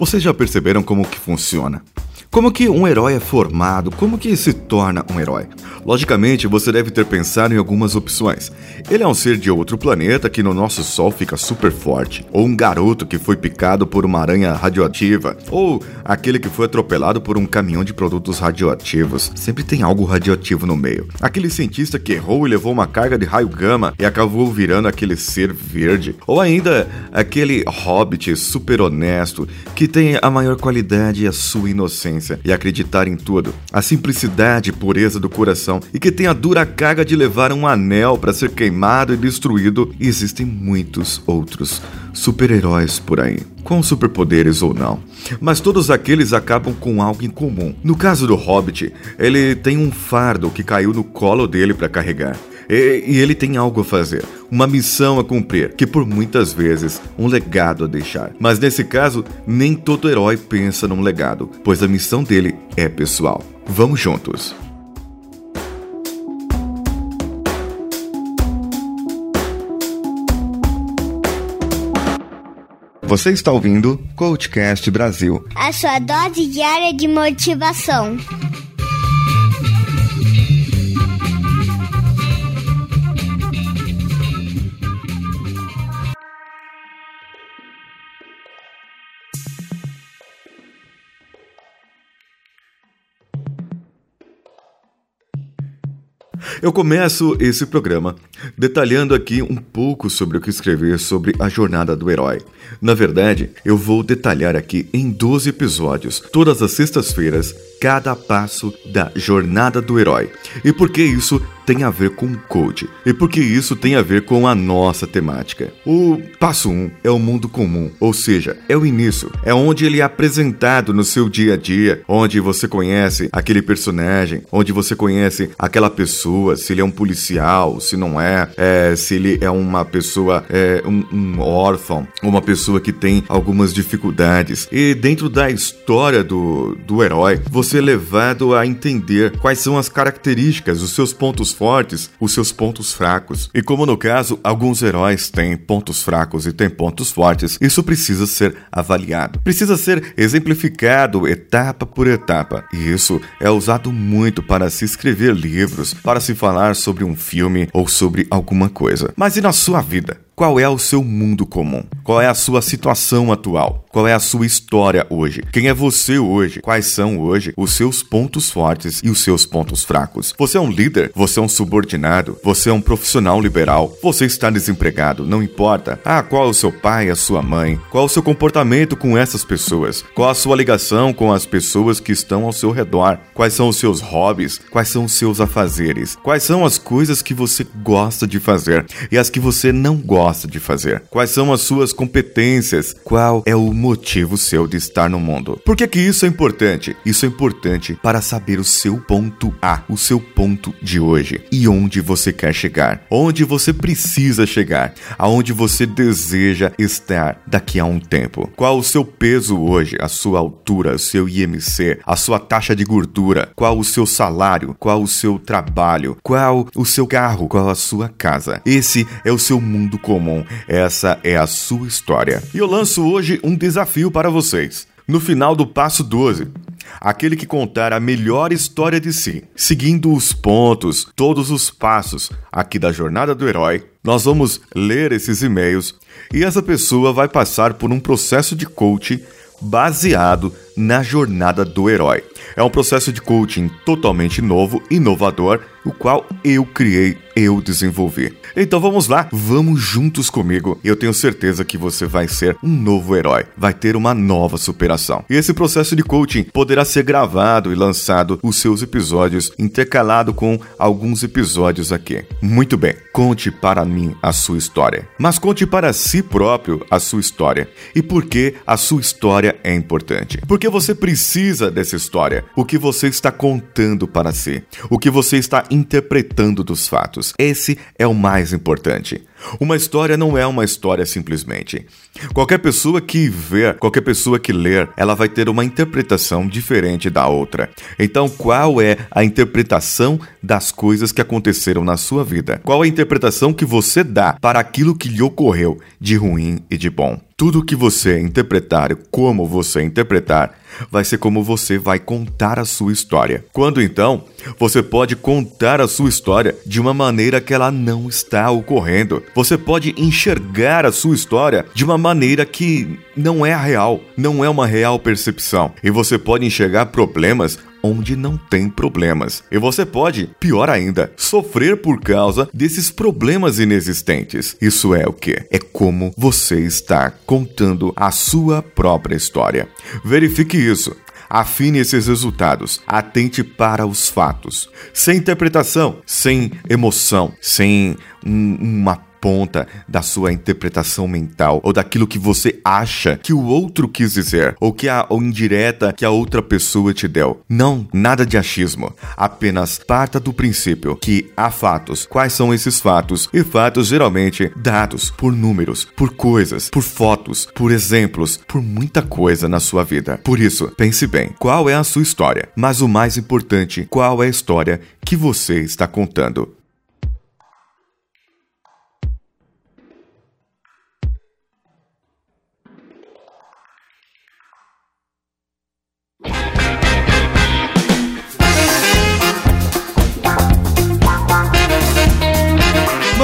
Vocês já perceberam como que funciona? Como que um herói é formado? Como que se torna um herói? Logicamente, você deve ter pensado em algumas opções. Ele é um ser de outro planeta que no nosso Sol fica super forte, ou um garoto que foi picado por uma aranha radioativa, ou aquele que foi atropelado por um caminhão de produtos radioativos. Sempre tem algo radioativo no meio. Aquele cientista que errou e levou uma carga de raio gama e acabou virando aquele ser verde, ou ainda aquele hobbit super honesto que tem a maior qualidade e a sua inocência e acreditar em tudo, a simplicidade e pureza do coração e que tem a dura carga de levar um anel para ser queimado e destruído. E existem muitos outros super-heróis por aí, com superpoderes ou não. Mas todos aqueles acabam com algo em comum. No caso do Hobbit, ele tem um fardo que caiu no colo dele para carregar. E, e, ele tem algo a fazer, uma missão a cumprir, que por muitas vezes um legado a deixar. Mas nesse caso, nem todo herói pensa num legado, pois a missão dele é pessoal. Vamos juntos. Você está ouvindo Coachcast Brasil. A sua dose diária de motivação. Eu começo esse programa detalhando aqui um pouco sobre o que escrever sobre a jornada do herói. Na verdade, eu vou detalhar aqui em 12 episódios, todas as sextas-feiras, cada passo da jornada do herói. E por que isso tem a ver com code? E por que isso tem a ver com a nossa temática? O passo 1 um é o mundo comum, ou seja, é o início, é onde ele é apresentado no seu dia a dia, onde você conhece aquele personagem, onde você conhece aquela pessoa, se ele é um policial, se não é, é se ele é uma pessoa, é, um, um órfão, uma pessoa que tem algumas dificuldades. E dentro da história do, do herói, você ser levado a entender quais são as características, os seus pontos fortes, os seus pontos fracos. E como no caso, alguns heróis têm pontos fracos e têm pontos fortes, isso precisa ser avaliado. Precisa ser exemplificado etapa por etapa. E isso é usado muito para se escrever livros, para se falar sobre um filme ou sobre alguma coisa. Mas e na sua vida? Qual é o seu mundo comum? Qual é a sua situação atual? Qual é a sua história hoje? Quem é você hoje? Quais são hoje os seus pontos fortes e os seus pontos fracos? Você é um líder? Você é um subordinado? Você é um profissional liberal? Você está desempregado? Não importa. Ah, qual é o seu pai, a sua mãe? Qual é o seu comportamento com essas pessoas? Qual a sua ligação com as pessoas que estão ao seu redor? Quais são os seus hobbies? Quais são os seus afazeres? Quais são as coisas que você gosta de fazer e as que você não gosta? gosta de fazer? Quais são as suas competências? Qual é o motivo seu de estar no mundo? Por que, que isso é importante? Isso é importante para saber o seu ponto A, o seu ponto de hoje e onde você quer chegar, onde você precisa chegar, aonde você deseja estar daqui a um tempo. Qual o seu peso hoje, a sua altura, o seu IMC, a sua taxa de gordura, qual o seu salário, qual o seu trabalho, qual o seu carro, qual a sua casa. Esse é o seu mundo comum. Essa é a sua história. E eu lanço hoje um desafio para vocês. No final do passo 12, aquele que contar a melhor história de si, seguindo os pontos, todos os passos aqui da jornada do herói, nós vamos ler esses e-mails e essa pessoa vai passar por um processo de coaching baseado na jornada do herói. É um processo de coaching totalmente novo, inovador, o qual eu criei, eu desenvolvi. Então vamos lá, vamos juntos comigo. Eu tenho certeza que você vai ser um novo herói, vai ter uma nova superação. E esse processo de coaching poderá ser gravado e lançado os seus episódios intercalado com alguns episódios aqui. Muito bem, conte para mim a sua história, mas conte para si próprio a sua história. E por que a sua história é importante? Porque você precisa dessa história, o que você está contando para si, o que você está interpretando dos fatos. Esse é o mais importante. Uma história não é uma história simplesmente. Qualquer pessoa que ver, qualquer pessoa que ler, ela vai ter uma interpretação diferente da outra. Então, qual é a interpretação das coisas que aconteceram na sua vida? Qual a interpretação que você dá para aquilo que lhe ocorreu de ruim e de bom? Tudo que você interpretar, como você interpretar, vai ser como você vai contar a sua história. Quando então, você pode contar a sua história de uma maneira que ela não está ocorrendo. Você pode enxergar a sua história de uma maneira que não é a real, não é uma real percepção. E você pode enxergar problemas onde não tem problemas. E você pode, pior ainda, sofrer por causa desses problemas inexistentes. Isso é o que? É como você está contando a sua própria história. Verifique isso. Afine esses resultados. Atente para os fatos. Sem interpretação, sem emoção, sem um, uma ponta da sua interpretação mental ou daquilo que você acha que o outro quis dizer ou que a ou indireta que a outra pessoa te deu. Não, nada de achismo. Apenas parta do princípio que há fatos. Quais são esses fatos? E fatos geralmente dados por números, por coisas, por fotos, por exemplos, por muita coisa na sua vida. Por isso, pense bem, qual é a sua história? Mas o mais importante, qual é a história que você está contando?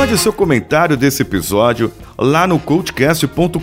Mande seu comentário desse episódio lá no coachcast.com.br.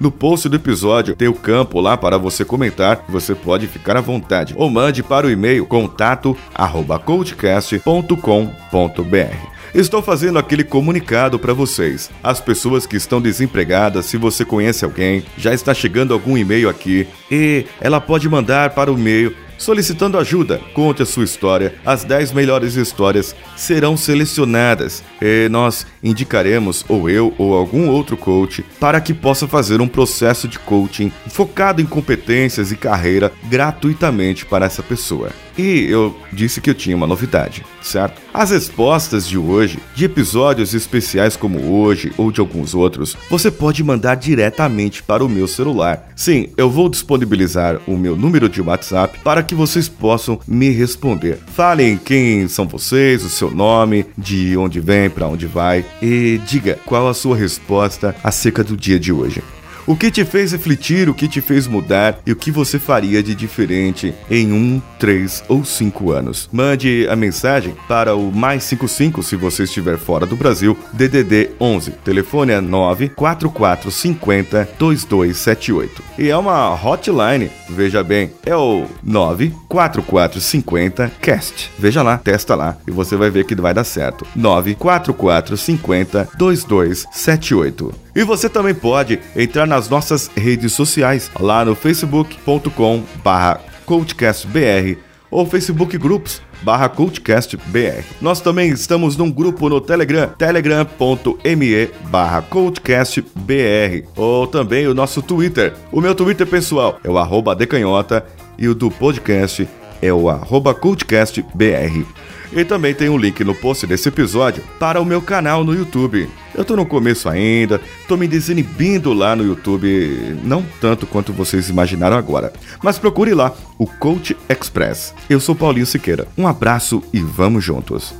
No post do episódio tem o campo lá para você comentar, você pode ficar à vontade. Ou mande para o e-mail contato@coachcast.com.br. Estou fazendo aquele comunicado para vocês. As pessoas que estão desempregadas, se você conhece alguém, já está chegando algum e-mail aqui e ela pode mandar para o e-mail solicitando ajuda. Conte a sua história. As 10 melhores histórias serão selecionadas e nós indicaremos, ou eu ou algum outro coach, para que possa fazer um processo de coaching focado em competências e carreira gratuitamente para essa pessoa. E eu disse que eu tinha uma novidade, certo? As respostas de hoje, de episódios especiais como hoje ou de alguns outros, você pode mandar diretamente para o meu celular. Sim, eu vou disponibilizar o meu número de WhatsApp para que vocês possam me responder. Falem quem são vocês, o seu nome, de onde vem, para onde vai e diga qual a sua resposta acerca do dia de hoje. O que te fez refletir, o que te fez mudar e o que você faria de diferente em um, três ou cinco anos. Mande a mensagem para o mais 55 se você estiver fora do Brasil, DDD 11. Telefone é 94450 2278. E é uma hotline, veja bem, é o 94450 cast. Veja lá, testa lá e você vai ver que vai dar certo. 94450 2278. E você também pode entrar nas nossas redes sociais, lá no facebook.com barra coachcastbr ou Facebook Groups barra coachcastbr. Nós também estamos num grupo no Telegram, telegram.me barra coachcastbr ou também o nosso Twitter. O meu Twitter pessoal é o arroba decanhota e o do podcast é o arroba coachcastbr. E também tem um link no post desse episódio para o meu canal no YouTube. Eu tô no começo ainda, tô me desinibindo lá no YouTube, não tanto quanto vocês imaginaram agora. Mas procure lá, o Coach Express. Eu sou Paulinho Siqueira. Um abraço e vamos juntos.